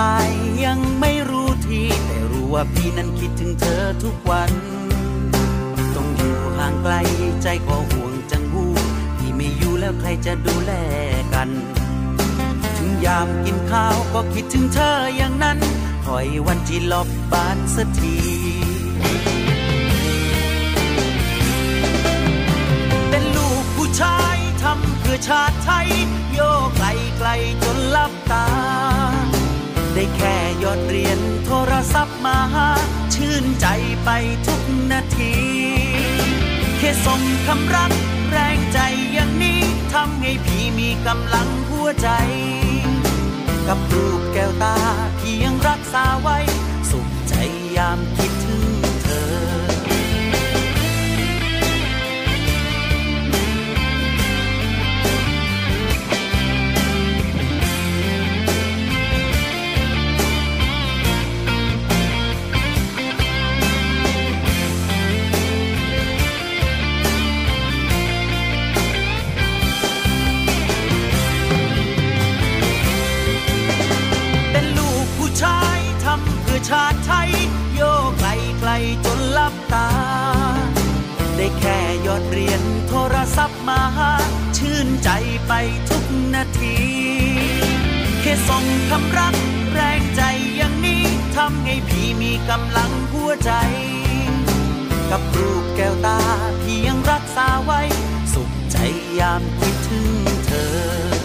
ตายยังไม่รู้ที แต่รู้ว่าพี่นั้นคิดถึงเธอทุกวัน ต้องอยู่ห่างไกลใจก็ห่วงจังหูพี่ไม่อยู่แล้วใครจะดูแลกัน ถึงยามกินข้าวก็คิดถึงเธออย่างนั้น คอยวันที่ลบบ้านสักทีเป็นลูกผู้ชายทำเพื่อชาติไทย โยกไกลไกลจนลับตา ได้แค่ยอดเรียนโทรศัพท์มา ชื่นใจไปทุกนาที แค่ส่งคำรักแรงใจอย่างนี้ทำให้พี่มีกำลังหัวใจ กับรูปแก้วตาพี่ยังรักษาไว้ สุขใจยามคิดถึง ที แค่ส่งคำรักแรงใจอย่างนี้ทำให้พี่มีกำลังหัวใจ กับรูปแก้วตาพี่ยังรักษาไว้ สุขใจยามคิดถึงเธอ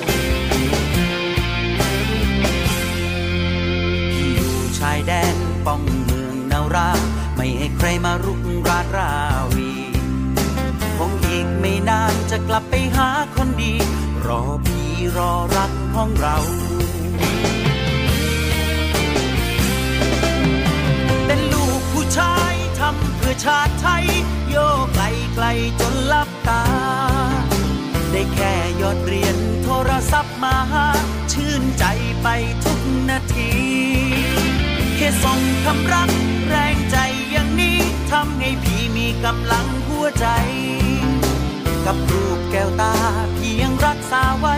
พีอยู่ชายแดนป้องเมืองนาราไม่ให้ใครมารุกราราวีคงอีกไม่นานจะกลับไปหาคนดี รอพี่ รอรักของเรา เป็นลูกผู้ชายทำเพื่อชาติไทย โยกไกลไกลจนลับตา ได้แค่ยอดเรียนโทรศัพท์มาหาชื่นใจไปทุกนาที แค่ส่งคำรักแรงใจอย่างนี้ ทำให้พี่มีกำลังหัวใจ กับรูปแก้วตาพี่ยังรักษาไว้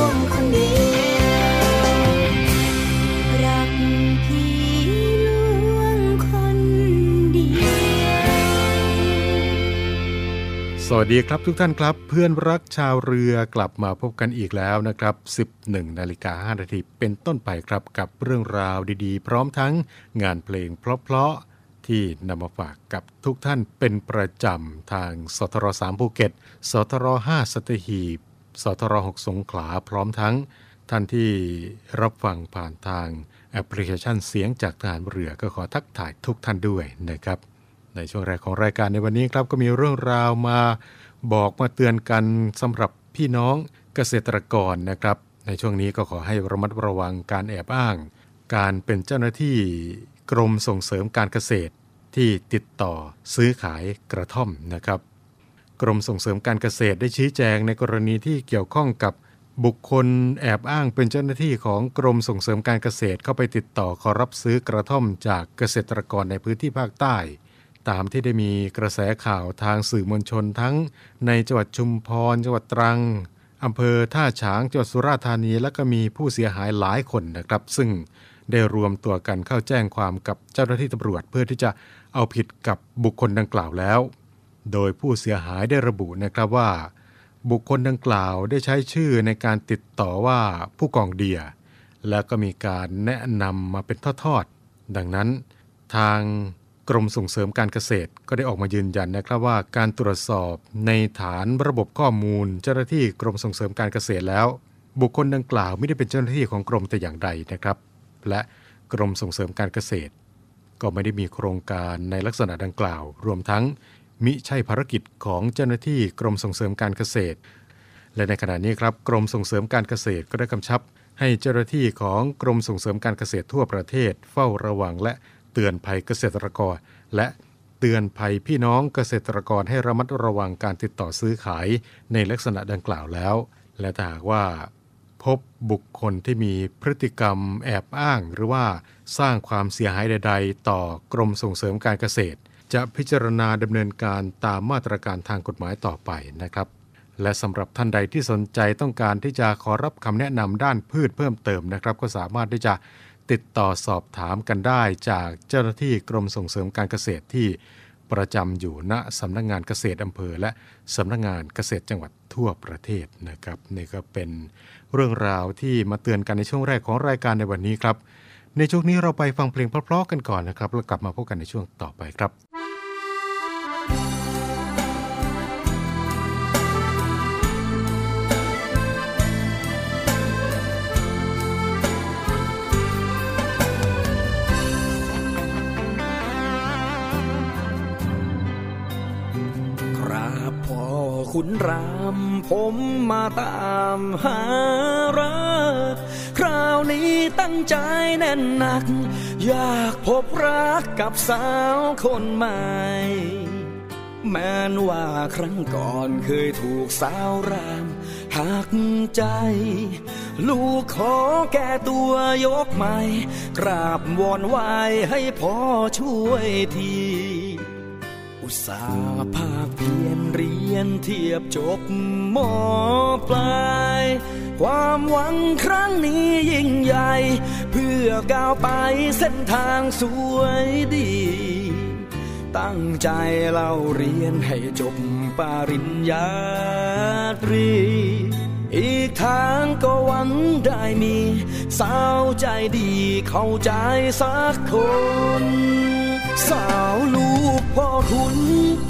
วัสดีครับทุกท่านครับ เพื่อนรักชาวเรือกลับมาพบกันอีกแล้วนะครับ 11นาฬิกา5นาทีเป็นต้นไปครับกับเรื่องราวดีๆ พร้อมทั้งงานเพลงเพราะๆที่นำมาฝากกับทุกท่านเป็นประจำทางสทร3ภูเก็ตสทร5สตหีบสทร6สงขลาพร้อมทั้งท่านที่รับฟังผ่านทางแอปพลิเคชันเสียงจากทหารเรือก็ขอทักทายทุกท่านด้วยนะครับ ในช่วงแรกของรายการในวันนี้ครับก็มีเรื่องราวมาบอกมาเตือนกันสำหรับพี่น้องเกษตรกรนะครับ ในช่วงนี้ก็ขอให้ระมัดระวังการแอบอ้าง การเป็นเจ้าหน้าที่กรมส่งเสริมการเกษตรที่ติดต่อซื้อขายกระท่อมนะครับ กรมส่งเสริมการเกษตรได้ชี้แจงในกรณีที่เกี่ยวข้องกับบุคคลแอบอ้างเป็นเจ้าหน้าที่ของกรมส่งเสริมการเกษตรเข้าไปติดต่อขอรับซื้อกระท่อมจากเกษตรกรในพื้นที่ภาคใต้ ตามที่ได้มีกระแสข่าวทางสื่อมวลชนทั้งในจังหวัดชุมพร จังหวัดตรังอำเภอท่าฉางจังหวัดสุราษฎร์ธานี และก็มีผู้เสียหายหลายคนนะครับ ซึ่งได้รวมตัวกันเข้าแจ้งความกับเจ้าหน้าที่ตำรวจ เพื่อที่จะเอาผิดกับบุคคลดังกล่าวแล้ว โดยผู้เสียหายได้ระบุนะครับว่า บุคคลดังกล่าวได้ใช้ชื่อในการติดต่อว่าผู้กองเดีย และก็มีการแนะนำมาเป็นทอดๆดังนั้น ทาง กรมส่งเสริมการเกษตรก็ได้ออกมายืนยันนะครับว่าการตรวจสอบในฐานระบบข้อมูล เจ้าหน้าที่กรมส่งเสริมการเกษตรแล้ว บุคคลดังกล่าวไม่ได้เป็นเจ้าหน้าที่ของกรมแต่อย่างใดนะครับ และกรมส่งเสริมการเกษตร ก็ไม่ได้มีโครงการในลักษณะดังกล่าว รวมทั้ง มิใช่ภารกิจของเจ้าหน้าที่กรมส่งเสริมการเกษตร และในขณะนี้ครับกรมส่งเสริมการเกษตรก็ได้กำชับ ให้เจ้าหน้าที่ของกรมส่งเสริมการเกษตรทั่วประเทศเฝ้าระวังและ เตือนภัยเกษตรกร และเตือนภัยพี่น้องเกษตรกรให้ระมัดระวังการติดต่อซื้อขายในลักษณะดังกล่าวแล้ว และถ้าหากว่า พบบุคคลที่มีพฤติกรรมแอบอ้าง หรือว่าสร้างความเสียหายใด ๆ ต่อกรมส่งเสริมการเกษตร จะพิจารณาดำเนินการตามมาตรการทางกฎหมายต่อไปนะครับ และสำหรับท่านใดที่สนใจต้องการที่จะขอรับคำแนะนำด้านพืชเพิ่มเติมนะครับ ก็สามารถที่จะ ติดต่อสอบถามกันได้จากเจ้าหน้าที่กรมส่งเสริมการเกษตรที่ประจำอยู่ณสำนักงงานเกษตรอำเภอ และสำนักงงานเกษตรจังหวัดทั่วประเทศนะครับนี่ก็เป็นเรื่องราวที่มาเตือนกันในช่วงแรกของรายการในวันนี้ครับ ในช่วงนี้เราไปฟังเพลงเพราะๆกันก่อนนะครับแล้วกลับมาพบกันในช่วงต่อไปครับครับ ขุนราม ผมมาตามหารัก คราวนี้ตั้งใจแน่นหนัก อยากพบรักกับสาวคนใหม่ แม้นว่าครั้งก่อนเคยถูกสาวรามหักใจ ลูกขอแก้ตัวยกใหม่ กราบวอนไหวให้พ่อช่วยที อุตสาห์ภาคเพียนเรียนเทียบจบมปลาย ความหวังครั้งนี้ยิ่งใหญ่ เพื่อก้าวไปเส้นทางสวยดี ตั้งใจเล่าเรียนให้จบปริญญาตรี อีกทางก็หวังได้มี สาวใจดีเข้าใจสักคน สาวลูกพ่อคุณ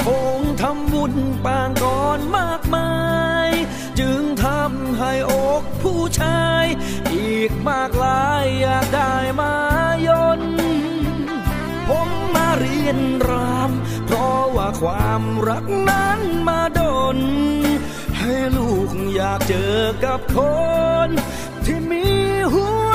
คงทำบุญปางก่อนมากมาย จึงทำให้อกผู้ชาย อีกมากลายอยากได้มายนผมมาเรียนราม เพราะว่าความรักนั้นมาดน ให้ลูกอยากเจอกับคน ที่มีหัว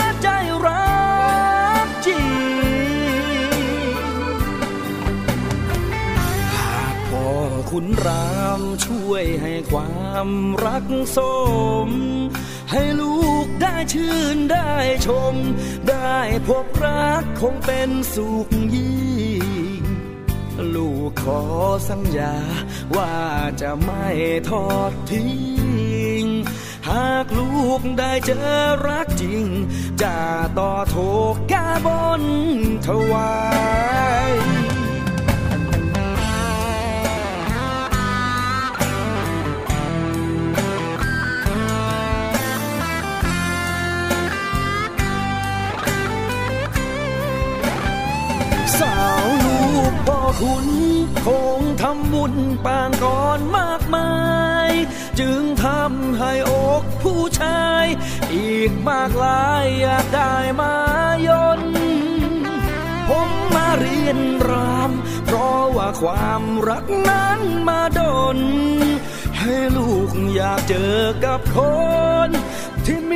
พ่อคุณรามช่วยให้ความรักสม ให้ลูกได้ชื่นได้ชม ได้พบรักคงเป็นสุขยิ่ง ลูกขอสัญญาว่าจะไม่ทอดทิ้ง หากลูกได้เจอรักจริง จะต่อโทแก้บนถวายาวลูกพ่อคุณคงทำบุญปางก่อนมากมาย จึงทำให้อกผู้ชาย อีกมากลายอยากได้มายนผมมาเรียนราม เพราะว่าความรักนั้นมาดน ให้ลูกอยากเจอกับคนที่มี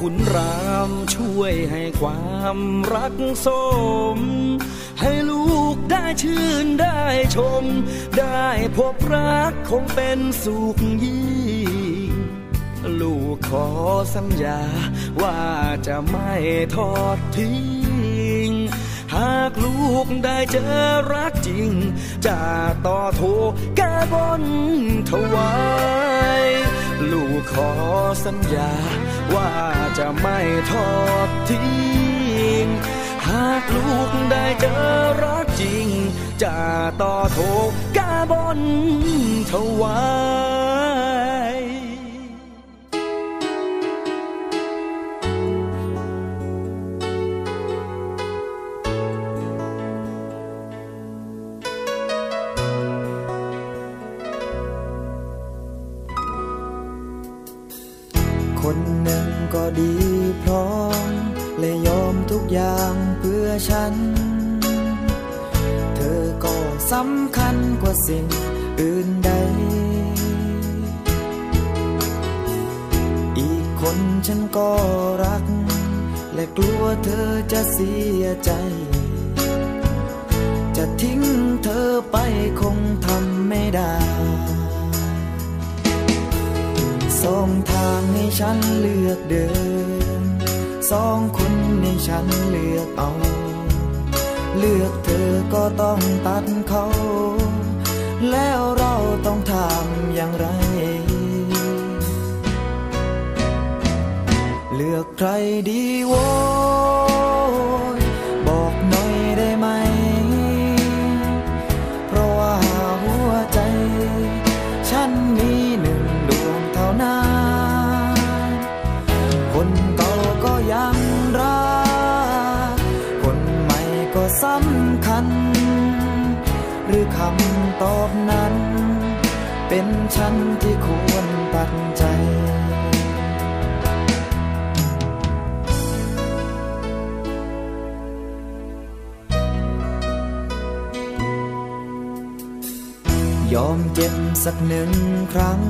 พ่อคุณรามช่วยให้ความรักสม ให้ลูกได้ชื่นได้ชม ได้พบรักคงเป็นสุขยิ่งลูกขอสัญญาว่าจะไม่ทอดทิ้ง หากลูกได้เจอรักจริง จะต่อโทแก้บนถวาย ลูกขอสัญญา ว่าจะไม่ทอดทิ้ง หากลูกได้เจอรักจริง จะต่อโทแก้บนถวายำคัญกว่าสิ่งอื่นใด อีกคนฉันก็รัก และกลัวเธอจะเสียใจ จะทิ้งเธอไปคงทำไม่ได้สองทางให้ฉันเลือกเดิน สองคนให้ฉันเลือกเอา เลือกเธอก็ต้องตัดเขา แล้วเราต้องทำอย่างไร เลือกใครดีวะ ตอบนั้น เป็นฉันที่ควรตัดใจยอมเจ็บสักหนึ่งครั้ง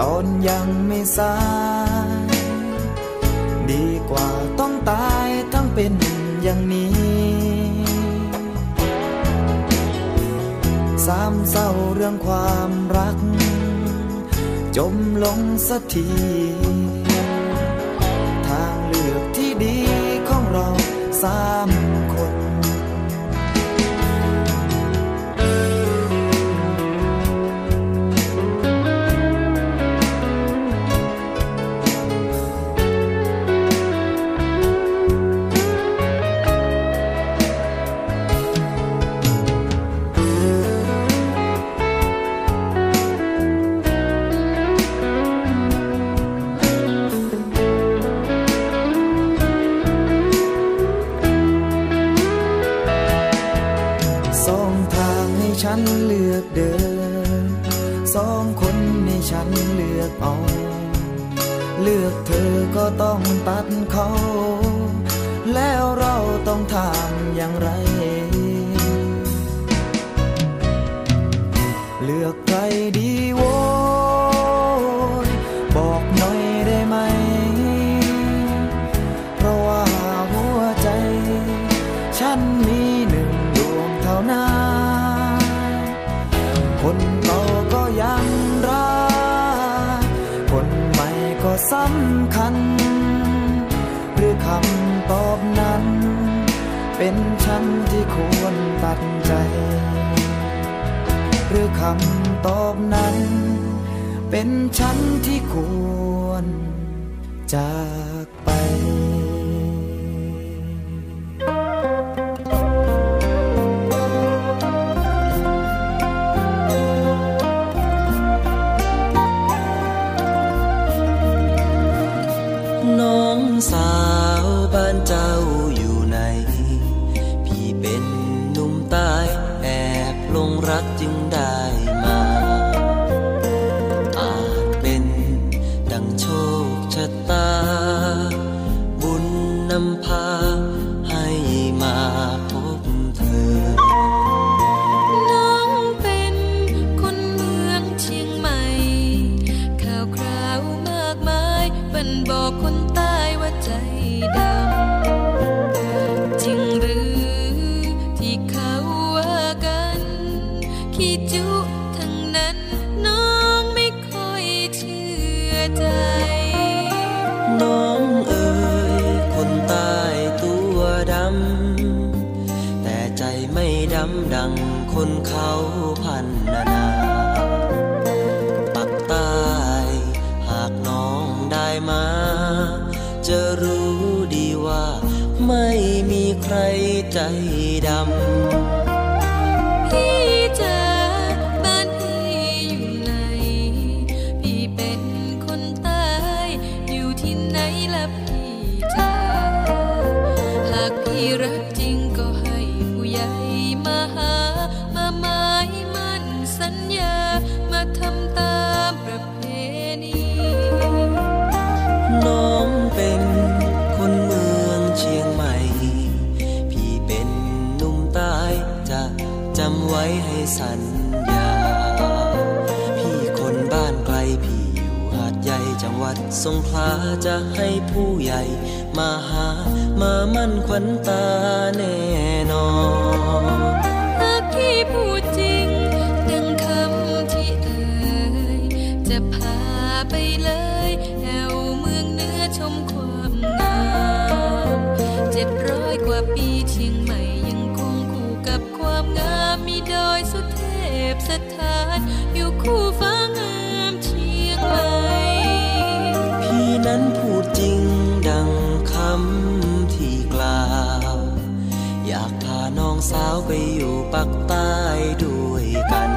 ตอนยังไม่สาย สามเศร้าเรื่องความรัก จมลงสักที ทางเลือกที่ดีของเราสาม ต้องปัดคอ คำตอบนั้น เป็นฉันที่ควรจะ สาวไปอยู่ปักใต้ด้วยกัน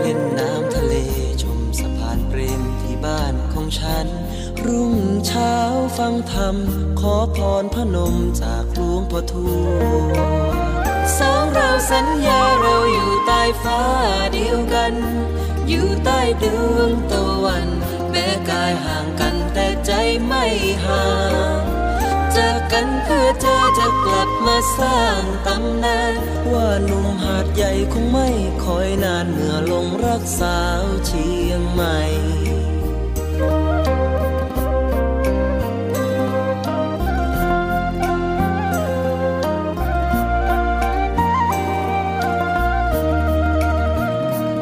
เล่นน้ำทะเลชมสะพานเปรมที่บ้านของฉัน รุ่งเช้าฟังธรรม ขอพรพนมจากหลวงพ่อทวดสองเราสัญญาเราอยู่ใต้ฟ้าเดียวกัน อยู่ใต้ดวงตะวัน แม้กายห่างกันแต่ใจไม่ห่าง จากกันเพื่อเธอจะกลับมาสร้างตำนานว่าหนุ่มหาดใหญ่คงไม่คอยนานเมื่อลงรักสาวเชียงใหม่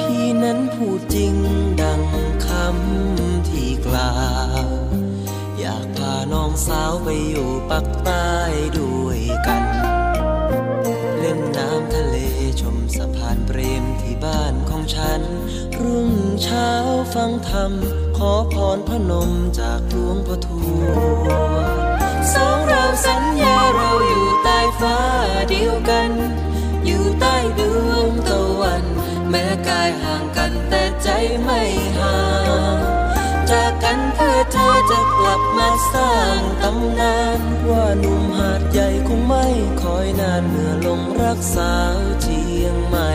พี่นั้นพูดจริง สาวไปอยู่ปักใต้ด้วยกัน เล่นน้ำทะเลชมสะพานเปรมที่บ้านของฉัน รุ่งเช้าฟังธรรม ขอพรพนมจากหลวงพ่อทวดสองเราสัญญาเราอยู่ใต้ฟ้าเดียวกัน อยู่ใต้ดวงตะวัน แม้กายห่างกันแต่ใจไม่ห่าง กันเพื่อเธอจะกลับมาสร้างตำนานว่าหนุ่มหาดใหญ่คงไม่คอยนานเมื่อลงรักสาวเชียงใหม่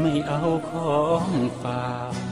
ไม่เอาของฝาก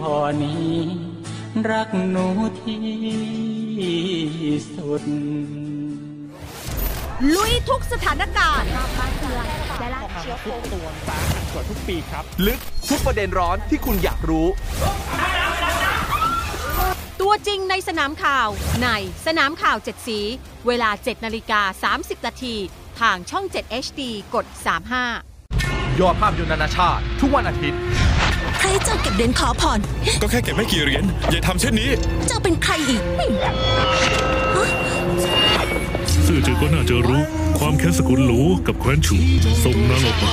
พอนี้ รักหนูที่สุด ลุยทุกสถานการณ์ลึกทุกประเด็นร้อนที่คุณอยากรู้ ตัวจริงในสนามข่าว ในสนามข่าว7สี เวลา 7นาฬิกา30นาทีทางช่อง 7 HD กด 35 ยอดภาพยนตร์นานาชาติ ทุกวันอาทิตย์ ใครเจ้าเก็บเหรียญขอผ่อนก็แค่เก็บไม่กี่เหรียญอย่าทำเช่นนี้ เจ้าเป็นใครอีกซื่อจือก็น่าจะรู้ ความแค้นสกุลหลูกับแคว้นฉูส่งนางออกมา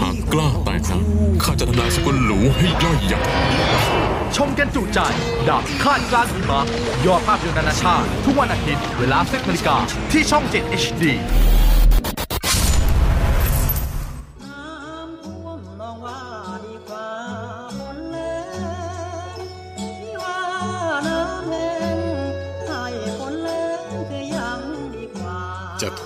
หากกล้าแตกหักข้าจะทำลายสกุลหลูให้ย่อยยับ ชมกันจุใจดับคาดกลางหิมะยอดภาพยนตร์นานาชาติ ทุกวันอาทิตย์เวลา10นาฬิกาที่ช่อง 7 HD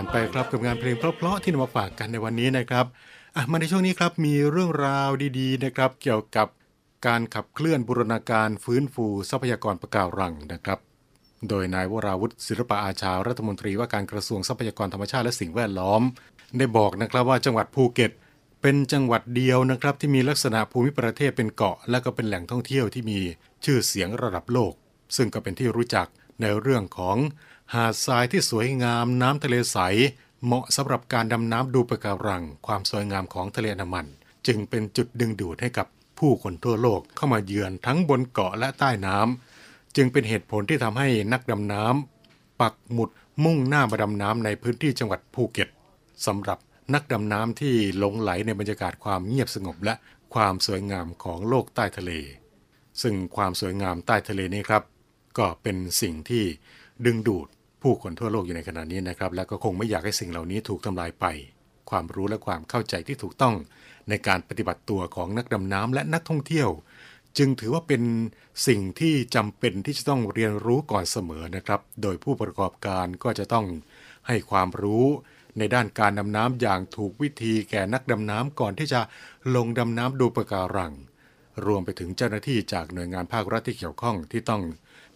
านไปครับกับงานเพลงเพราะๆที่นำมาฝากกันในวันนี้นะครับอะมาในช่วงนี้ครับมีเรื่องราวดีๆนะครับ เกี่ยวกับการขับเคลื่อนบูรณาการฟื้นฟูทรัพยากรปะการังนะครับ โดยนายวราวุฒิศิลปะอาชารัฐมนตรีว่าการกระทรวงทรัพยากรธรรมชาติและสิ่งแวดล้อม ได้บอกนะครับว่าจังหวัดภูเก็ต เป็นจังหวัดเดียวนะครับ ที่มีลักษณะภูมิประเทศเป็นเกาะ และก็เป็นแหล่งท่องเที่ยวที่มีชื่อเสียงระดับโลก ซึ่งก็เป็นที่รู้จักในเรื่องของ หาดทรายที่สวยงามน้ำทะเลใส เหมาะสำหรับการดำน้ำดูปะการัง ความสวยงามของทะเลอันดามัน จึงเป็นจุดดึงดูดให้กับผู้คนทั่วโลกเข้ามาเยือนทั้งบนเกาะและใต้น้ำจึงเป็นเหตุผลที่ทำให้นักดำน้ำปักหมุดมุ่งหน้ามาดำน้ำในพื้นที่จังหวัดภูเก็ตสำหรับนักดำน้ำที่หลงไหลในบรรยากาศความเงียบสงบและความสวยงามของโลกใต้ทะเล ซึ่งความสวยงามใต้ทะเลนี้ครับ ก็เป็นสิ่งที่ดึงดูด ผู้คนทั่วโลกอยู่ในขณะนี้นะครับ และก็คงไม่อยากให้สิ่งเหล่านี้ถูกทำลายไป ความรู้และความเข้าใจที่ถูกต้อง ในการปฏิบัติตัวของนักดำน้ำและนักท่องเที่ยว จึงถือว่าเป็นสิ่งที่จำเป็นที่จะต้องเรียนรู้ก่อนเสมอนะครับ โดยผู้ประกอบการก็จะต้องให้ความรู้ในด้านการดำน้ำอย่างถูกวิธีแก่นักดำน้ำก่อนที่จะลงดำน้ำดูปะการัง รวมไปถึงเจ้าหน้าที่จากหน่วยงานภาครัฐที่เกี่ยวข้องที่ต้อง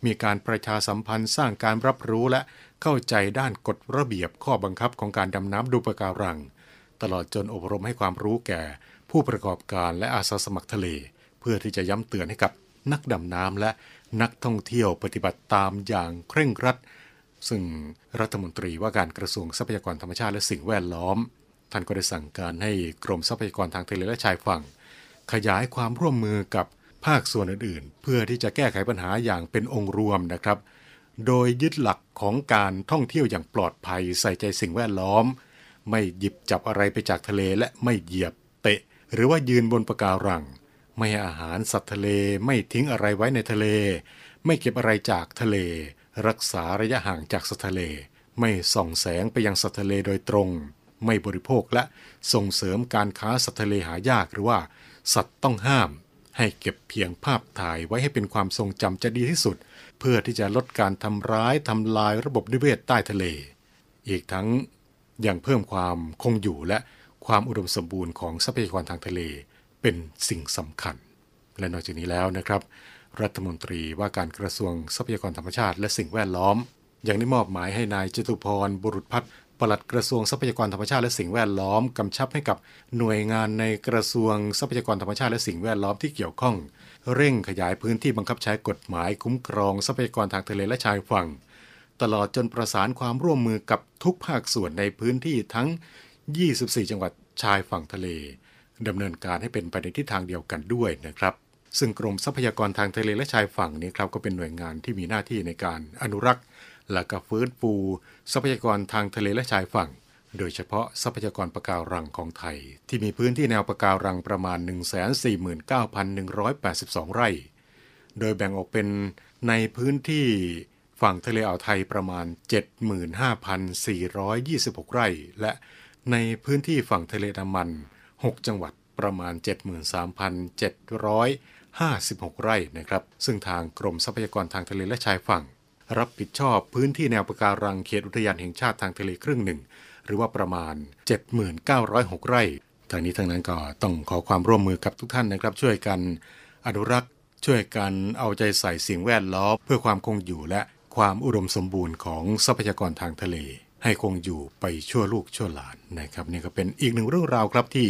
มีการประชาสัมพันธ์สร้างการรับรู้และเข้าใจด้านกฎระเบียบข้อบังคับของการดำน้ำดูปะการัง ตลอดจนอบรมให้ความรู้แก่ ผู้ประกอบการและอาสาสมัครทะเล เพื่อที่จะย้ำเตือนให้กับนักดำน้ำและนักท่องเที่ยวปฏิบัติตามอย่างเคร่งครัด ซึ่งรัฐมนตรีว่าการกระทรวงทรัพยากรธรรมชาติและสิ่งแวดล้อม ท่านก็ได้สั่งการให้กรมทรัพยากรทางทะเลและชายฝั่ง ขยายความร่วมมือกับ ภาคส่วนอื่นๆ เพื่อที่จะแก้ไขปัญหาอย่างเป็นองค์รวมนะครับ โดยยึดหลักของการท่องเที่ยวอย่างปลอดภัยใส่ใจสิ่งแวดล้อม ไม่หยิบจับอะไรไปจากทะเลและไม่เหยียบเตะ หรือว่ายืนบนปะการัง ไม่ให้อาหารสัตว์ทะเลไม่ทิ้งอะไรไว้ในทะเล ไม่เก็บอะไรจากทะเล รักษาระยะห่างจากสัตว์ทะเล ไม่ส่องแสงไปยังสัตว์ทะเลโดยตรง ไม่บริโภคและส่งเสริมการค้าสัตว์ทะเลหายากหรือว่า สัตว์ต้องห้าม ให้เก็บเพียงภาพถ่ายไว้ให้เป็นความทรงจำจะดีที่สุด เพื่อที่จะลดการทำร้ายทำลายระบบนิเวศใต้ทะเล อีกทั้งยังเพิ่มความคงอยู่และความอุดมสมบูรณ์ของทรัพยากรทางทะเลเป็นสิ่งสำคัญ และนอกจากนี้แล้วนะครับ รัฐมนตรีว่าการกระทรวงทรัพยากรธรรมชาติ และสิ่งแวดล้อม ยังได้มอบหมายให้นายจตุพรบุรุษพัฒน์ ปลัดกระทรวงทรัพยากรธรรมชาติและสิ่งแวดล้อมกำชับให้กับหน่วยงานในกระทรวงทรัพยากรธรรมชาติและสิ่งแวดล้อมที่เกี่ยวข้อง เร่งขยายพื้นที่บังคับใช้กฎหมายคุ้มครองทรัพยากรทางทะเลและชายฝั่ง ตลอดจนประสานความร่วมมือกับทุกภาคส่วนในพื้นที่ทั้ง 24 จังหวัดชายฝั่งทะเลดำเนินการให้เป็นไปในทิศทางเดียวกันด้วยนะครับซึ่งกรมทรัพยากรทางทะเลและชายฝั่งนี้ครับก็เป็นหน่วยงานที่มีหน้าที่ในการอนุรักษ์ และก็ฟื้นฟูทรัพยากรทางทะเลและชายฝั่ง โดยเฉพาะทรัพยากรปะการังของไทย ที่มีพื้นที่แนวปะการังประมาณ 149,182 ไร่ โดยแบ่งออกเป็นในพื้นที่ฝั่งทะเลอ่าวไทยประมาณ 75,426 ไร่ และในพื้นที่ฝั่งทะเลอันดามัน 6 จังหวัดประมาณ 73,756 ไร่นะครับ ซึ่งทางกรมทรัพยากรทางทะเลและชายฝั่ง รับผิดชอบพื้นที่แนวปะการังเขตอุทยานแห่งชาติทางทะเลครึ่งหนึ่ง หรือว่าประมาณ 7906 ไร่ทางนี้ทางนั้นก็ต้องขอความร่วมมือกับทุกท่านนะครับ ช่วยกันอนุรักษ์ช่วยกันเอาใจใส่สิ่งแวดล้อมเพื่อความคงอยู่และความอุดมสมบูรณ์ของทรัพยากรทางทะเล ให้คงอยู่ไปชั่วลูกชั่วหลานนะครับนี่ก็เป็นอีกหนึ่งเรื่องราวครับที่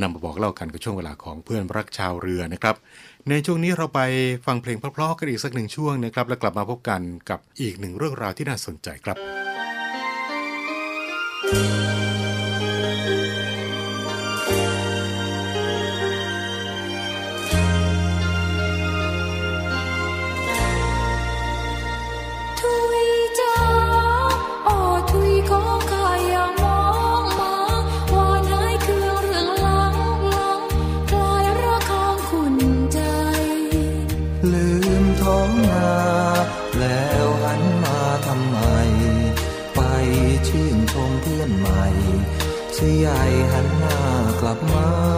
นำมาบอกเล่ากันกับช่วงเวลาของเพื่อนรักชาวเรือนะครับ ในช่วงนี้เราไปฟังเพลงเพลาะๆกันอีกสักหนึ่งช่วงนะครับ แล้วกลับมาพบกันกับอีกหนึ่งเรื่องราวที่น่าสนใจครับ thank you เสียใหญ่หันหน้ากลับมา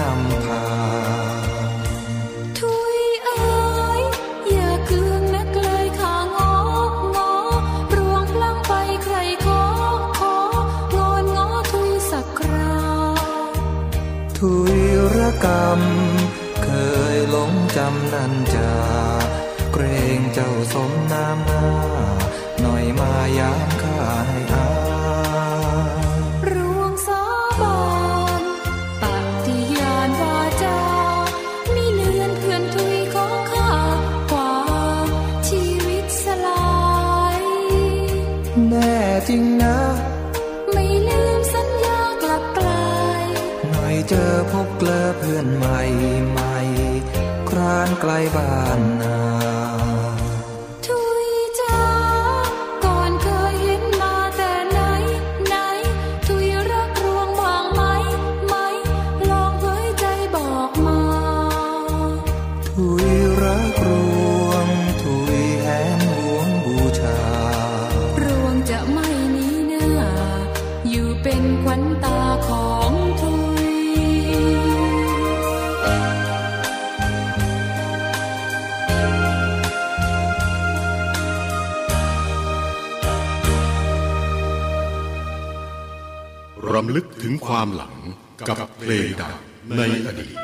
นำพาทุยเอ๋ยอย่าเกลืองนักเลยข้างอกงอรวงพลังไปใครขอของอนงอถุยสักคราวถุยระกรรม เคยหลงจำนันจา เกรงเจ้าสมน้ำหน้า หน่อยมายาม พื่อนใหม่ใหม่ครานไกลบ้าน ความหลังกับเพลงดังในอดีต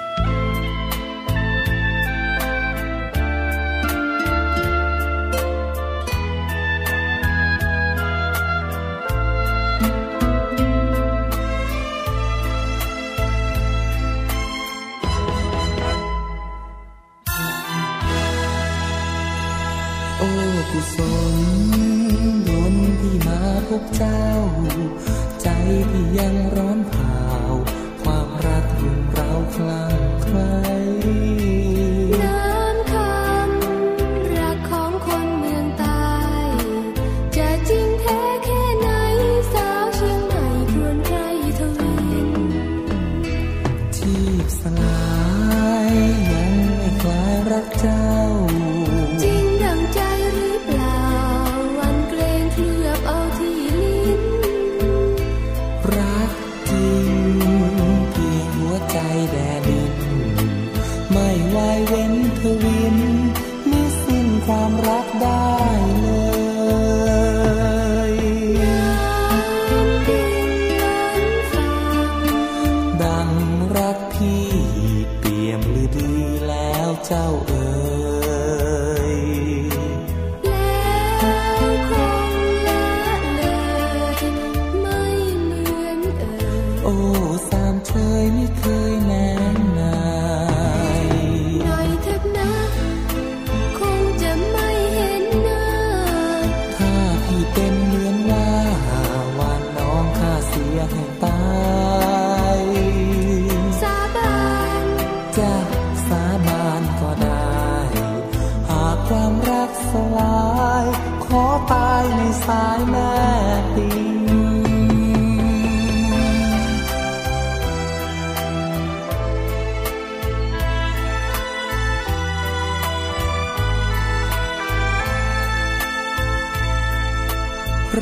โอ้กุศล ที่มาพบเจ้า ใจที่ยังร้อนเผา ความรักรุมเราคลั่ง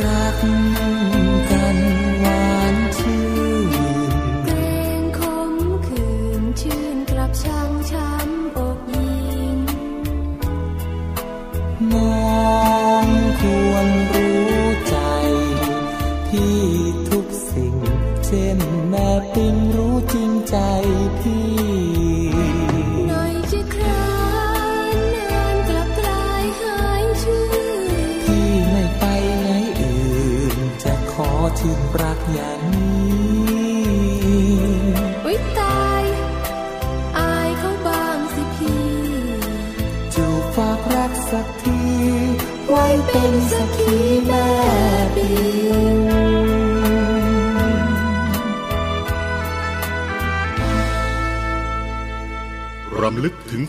รัก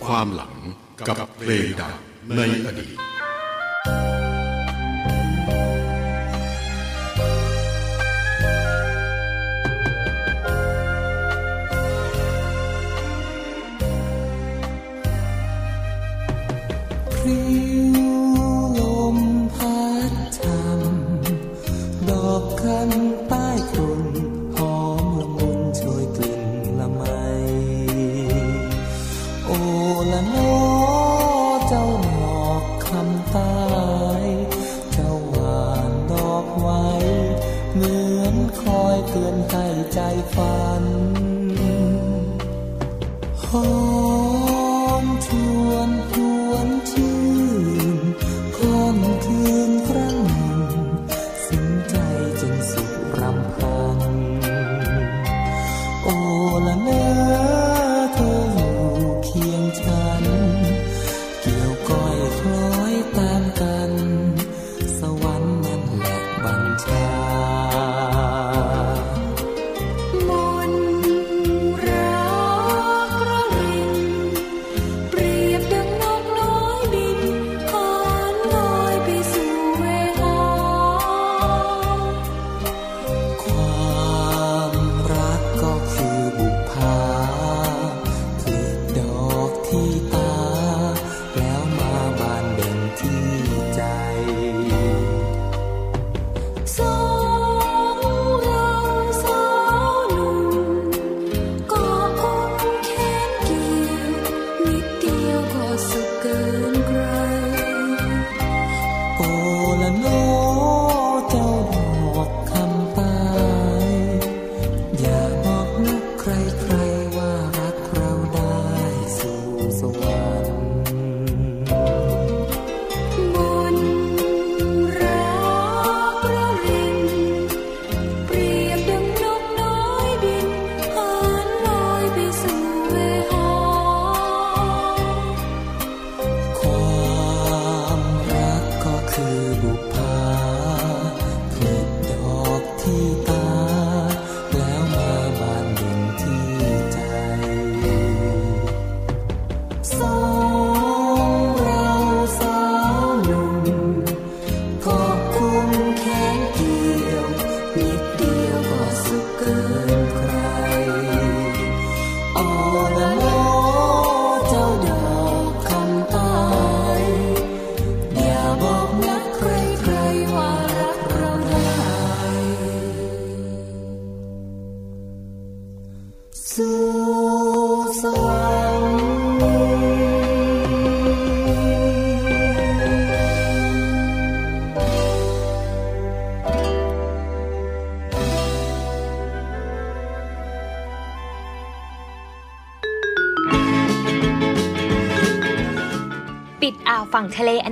ความหลังกับเรดาในอดีต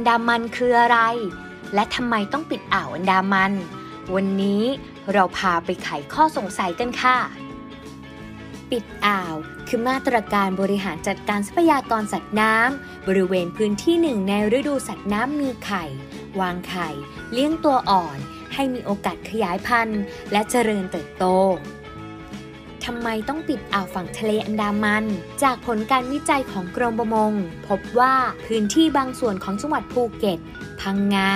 ดามันคืออะไร และทำไมต้องปิดอ่าวอันดามัน วันนี้เราพาไปไขข้อสงสัยกันค่ะ ปิดอ่าวคือมาตรการบริหารจัดการทรัพยากรสัตว์น้ำบริเวณพื้นที่หนึ่งในฤดูสัตว์น้ำมีไข่ วางไข่ เลี้ยงตัวอ่อน ให้มีโอกาสขยายพันธุ์ และเจริญเติบโต ทำไมต้องปิดอ่าวฝั่งทะเลอันดามัน จากผลการวิจัยของกรมประมง พบว่าพื้นที่บางส่วนของจังหวัดภูเก็ต พังงา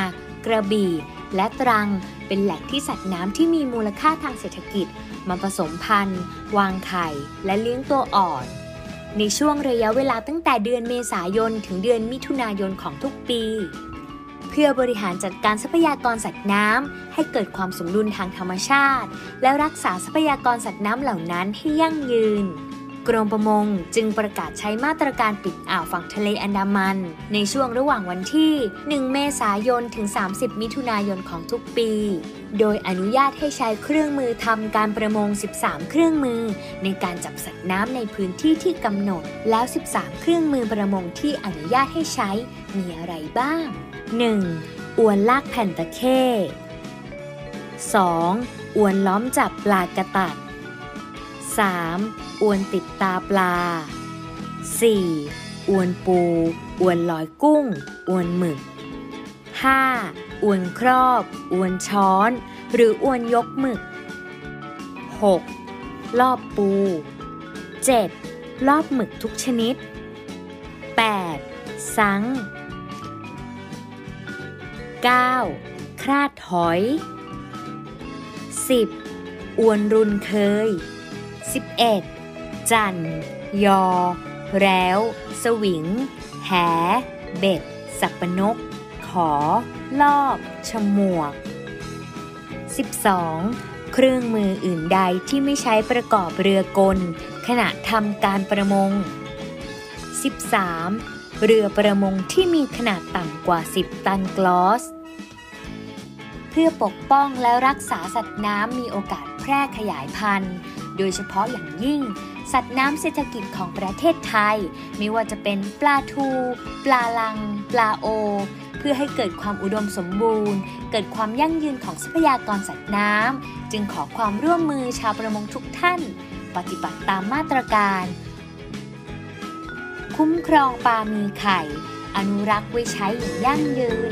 กระบี่ และตรัง เป็นแหล่งที่สัตว์น้ำที่มีมูลค่าทางเศรษฐกิจมาผสมพันธุ์ วางไข่ และเลี้ยงตัวอ่อนในช่วงระยะเวลาตั้งแต่เดือนเมษายน ถึงเดือนมิถุนายนของทุกปี เพื่อบริหารจัดการทรัพยากรสัตว์น้ำให้เกิดความสมดุลทางธรรมชาติ และรักษาทรัพยากรสัตว์น้ำเหล่านั้นให้ยั่งยืน กรมประมงจึงประกาศใช้มาตรการปิดอ่าวฝั่งทะเลอันดามัน ในช่วงระหว่างวันที่ 1 เมษายน ถึง 30 มิถุนายนของทุกปี โดยอนุญาตให้ใช้เครื่องมือทำการประมง 13 เครื่องมือ ในการจับสัตว์น้ำในพื้นที่ที่กำหนด แล้ว 13 เครื่องมือประมงที่อนุญาตให้ใช้มีอะไรบ้าง 1. อวนลากแผ่นตะเข้ 2. อวนล้อมจับปลากระตัก 3. อวนติดตาปลา 4. อวนปู อวนลอยกุ้ง อวนหมึก 5. อวนครอบ อวนช้อน หรืออวนยกหมึก 6. ลอบปู 7. ลอบหมึกทุกชนิด 8. สัง 9. คราดหอย 10. อวนรุนเคย 11. จัน ยอ แล้ว สวิง แห เบ็ด สับปนก ขอ ลอบ ฉมวก 12. เครื่องมืออื่นใดที่ไม่ใช้ประกอบเรือกล ขณะทำการประมง 13. เรือประมงที่มีขนาดต่ำกว่า 10 ตันกลอส เพื่อปกป้องและรักษาสัตว์น้ำมีโอกาสแพร่ขยายพันธุ์ โดยเฉพาะอย่างยิ่ง สัตว์น้ำเศรษฐกิจของประเทศไทย ไม่ว่าจะเป็นปลาทู ปลาลัง ปลาโอ เพื่อให้เกิดความอุดมสมบูรณ์ เกิดความยั่งยืนของทรัพยากรสัตว์น้ำจึงขอความร่วมมือชาวประมงทุกท่าน ปฏิบัติตามมาตรการ คุ้มครองปลามีไข่ อนุรักษ์ไว้ใช้อย่างยั่งยืน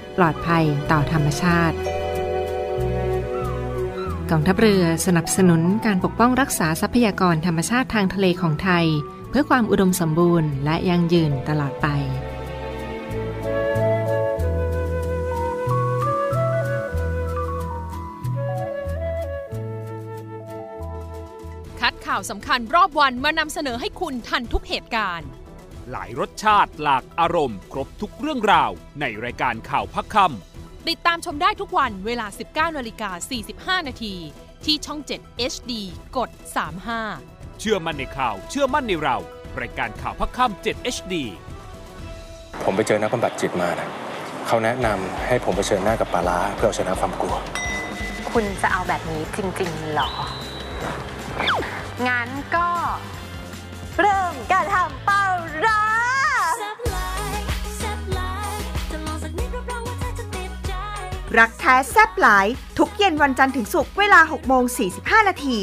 ปลอดภัยต่อธรรมชาติกองทัพเรือสนับสนุนการปกป้องรักษาทรัพยากรธรรมชาติทางทะเลของไทย เพื่อความอุดมสมบูรณ์และยั่งยืนตลอดไป คัดข่าวสำคัญรอบวันมานำเสนอให้คุณทันทุกเหตุการณ์ หลายรสชาติหลากอารมณ์ ครบทุกเรื่องราว ในรายการข่าวพักคติดตามชมได้ทุกวันเวลา 19นาฬิกา45 นาที ที่ช่อง 7 HD กด 35ำเชื่อมั่นในข่าว เชื่อมั่นในเรา รายการข่าวพักค่ำ7 HD ผมไปเจอนักบำบัดจิตมานะเขาแนะนำให้ผมเผชิญหน้ากับปลาร้าเพื่อเอาชนะความกลัว คุณจะเอาแบบนี้จริงๆหรอ งั้นก็ เริ่มการทำเป่าร้ารักแท้แซบหลาย ทุกเย็นวันจันทร์ถึงศุกร์เวลา 6 โมง 45 นาที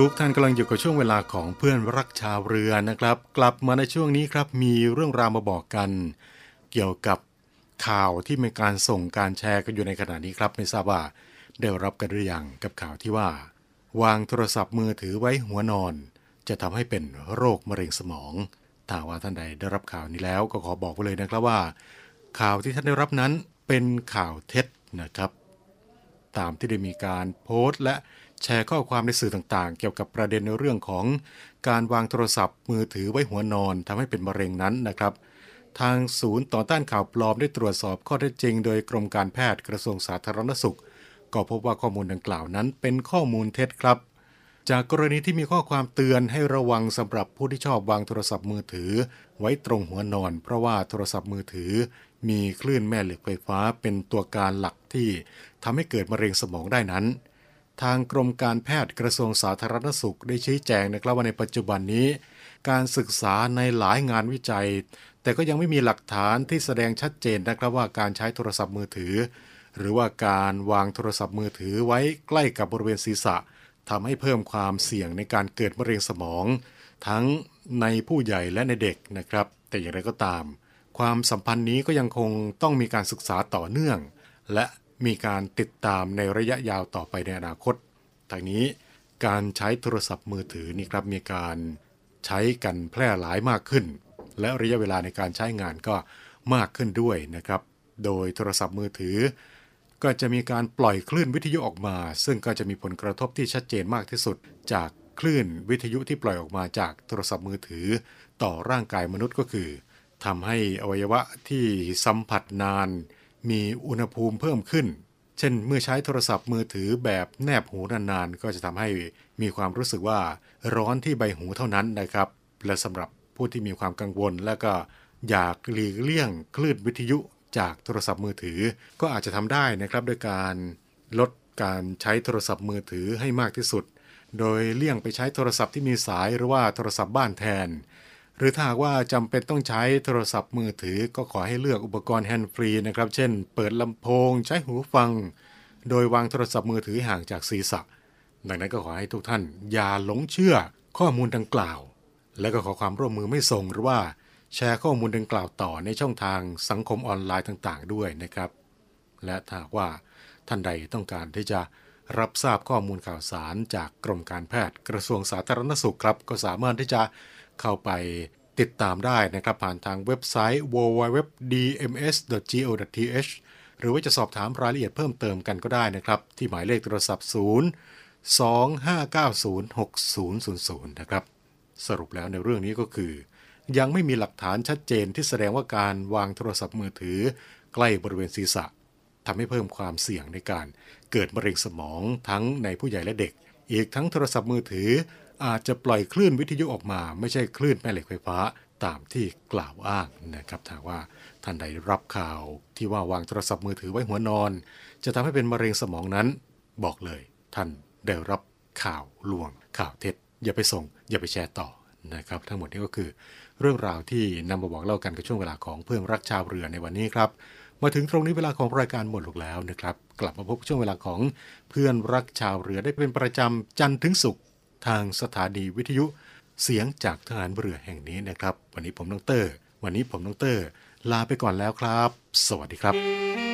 ทุกท่านกำลังอยู่กับช่วงเวลาของเพื่อนรักชาวเรือนะครับ กลับมาในช่วงนี้ครับมีเรื่องราวมาบอกกัน เกี่ยวกับข่าวที่มีการส่งการแชร์กันอยู่ในขณะนี้ครับไม่ทราบว่าได้รับกันหรือยังกับข่าวที่ว่า วางโทรศัพท์มือถือไว้หัวนอน จะทำให้เป็นโรคมะเร็งสมองถ้าว่าท่านใดได้รับข่าวนี้แล้วก็ขอบอกไว้เลยนะครับว่า ข่าวที่ท่านได้รับนั้นเป็นข่าวเท็จนะครับ ตามที่ได้มีการโพสต์และ แชร์ข้อความในสื่อต่างๆ เกี่ยวกับประเด็นในเรื่องของการวางโทรศัพท์ มือถือไว้หัวนอนทำให้เป็นมะเร็งนั้นนะครับ ทางศูนย์ต่อต้านข่าวปลอมได้ตรวจสอบข้อเท็จจริง โดยกรมการแพทย์กระทรวงสาธารณสุข ก็พบว่าข้อมูลดังกล่าวนั้นเป็นข้อมูลเท็จครับ จากกรณีที่มีข้อความเตือนให้ระวังสำหรับผู้ที่ชอบวางโทรศัพท์มือถือ ไว้ตรงหัวนอน เพราะว่าโทรศัพท์มือถือ มีคลื่นแม่เหล็กไฟฟ้าเป็นตัวการหลักที่ทำให้เกิดมะเร็งสมองได้นั้น ทางกรมการแพทย์กระทรวงสาธารณสุขได้ชี้แจงนะครับว่าในปัจจุบันนี้ การศึกษาในหลายงานวิจัย แต่ก็ยังไม่มีหลักฐานที่แสดงชัดเจนนะครับว่าการใช้โทรศัพท์มือถือ หรือว่าการวางโทรศัพท์มือถือไว้ใกล้กับบริเวณศีรษะทำให้เพิ่มความเสี่ยงในการเกิดมะเร็งสมอง ทั้งในผู้ใหญ่และในเด็กนะครับ แต่อย่างไรก็ตาม ความสัมพันธ์นี้ก็ยังคงต้องมีการศึกษาต่อเนื่อง และ มีการติดตามในระยะยาวต่อไปในอนาคตทางนี้การใช้โทรศัพท์มือถือนี่ครับมีการใช้กันแพร่หลายมากขึ้น และระยะเวลาในการใช้งานก็มากขึ้นด้วยนะครับ โดยโทรศัพท์มือถือ ก็จะมีการปล่อยคลื่นวิทยุออกมา ซึ่งก็จะมีผลกระทบที่ชัดเจนมากที่สุด จากคลื่นวิทยุที่ปล่อยออกมาจากโทรศัพท์มือถือ ต่อร่างกายมนุษย์ก็คือทำให้อวัยวะที่สัมผัสนาน มีอุณหภูมิเพิ่มขึ้น เช่น เมื่อใช้โทรศัพท์มือถือแบบแนบหูนานๆ ก็จะทำให้มีความรู้สึกว่าร้อนที่ใบหูเท่านั้นนะครับ และสำหรับผู้ที่มีความกังวล และก็อยากหลีกเลี่ยงคลื่นวิทยุจากโทรศัพท์มือถือ ก็อาจจะทำได้นะครับด้วยการลดการใช้โทรศัพท์มือถือให้มากที่สุด โดยเลี่ยงไปใช้โทรศัพท์ที่มีสายหรือว่าโทรศัพท์บ้านแทน หรือถ้าหากว่าจำเป็นต้องใช้โทรศัพท์มือถือก็ขอให้เลือกอุปกรณ์ hands-free นะครับ เช่น เปิดลำโพง ใช้หูฟัง โดยวางโทรศัพท์มือถือห่างจากศีรษะ ดังนั้นก็ขอให้ทุกท่าน อย่าหลงเชื่อข้อมูลดังกล่าว และก็ขอความร่วมมือไม่ส่งหรือว่าแชร์ข้อมูลดังกล่าวต่อในช่องทางสังคมออนไลน์ต่างๆ ด้วยนะครับ และถ้าว่าท่านใดต้องการที่จะรับทราบข้อมูลข่าวสารจากกรมการแพทย์กระทรวงสาธารณสุขครับ ก็สามารถที่จะ เข้าไปติดตามได้นะครับผ่านทางเว็บไซต์ www.dms.go.th หรือว่าจะสอบถามรายละเอียดเพิ่มเติมกันก็ได้นะครับ ที่หมายเลขโทรศัพท์ 0 2590 6000 นะครับ สรุปแล้วในเรื่องนี้ก็คือ ยังไม่มีหลักฐานชัดเจนที่แสดงว่าการวางโทรศัพท์มือถือ ใกล้บริเวณศีรษะทำให้เพิ่มความเสี่ยงในการเกิดมะเร็งสมองทั้งในผู้ใหญ่และเด็ก อีกทั้งโทรศัพท์มือถือ อาจจะปล่อยคลื่นวิทยุออกมา ไม่ใช่คลื่นแม่เหล็กไฟฟ้าตามที่กล่าวอ้างนะครับถ้าว่าท่านใดรับข่าวที่ว่าวางโทรศัพท์มือถือไว้หัวนอน จะทำให้เป็นมะเร็งสมองนั้น บอกเลย ท่านได้รับข่าวลวง ข่าวเท็จ อย่าไปส่ง อย่าไปแชร์ต่อนะครับ ทั้งหมดนี้ก็คือเรื่องราวที่นำมาบอกเล่ากันกับช่วงเวลาของเพื่อนรักชาวเรือในวันนี้ครับ มาถึงตรงนี้เวลาของรายการหมดลงแล้วนะครับ กลับมาพบช่วงเวลาของเพื่อนรักชาวเรือได้เป็นประจำจันทร์ถึงศุกร์ ทางสถานีวิทยุเสียงจากทหารเรือแห่งนี้นะครับ วันนี้ผมน้องเตอร์ วันนี้ผมน้องเตอร์ ลาไปก่อนแล้วครับ สวัสดีครับ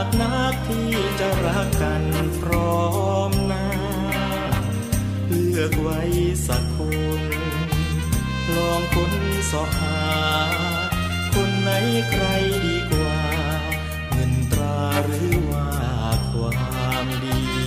ากนักที่จะรักกันพร้อมหน้า เลือกไว้สักคน ลองค้นสอหา คนไหนใครดีกว่า เงินตราหรือว่าความดี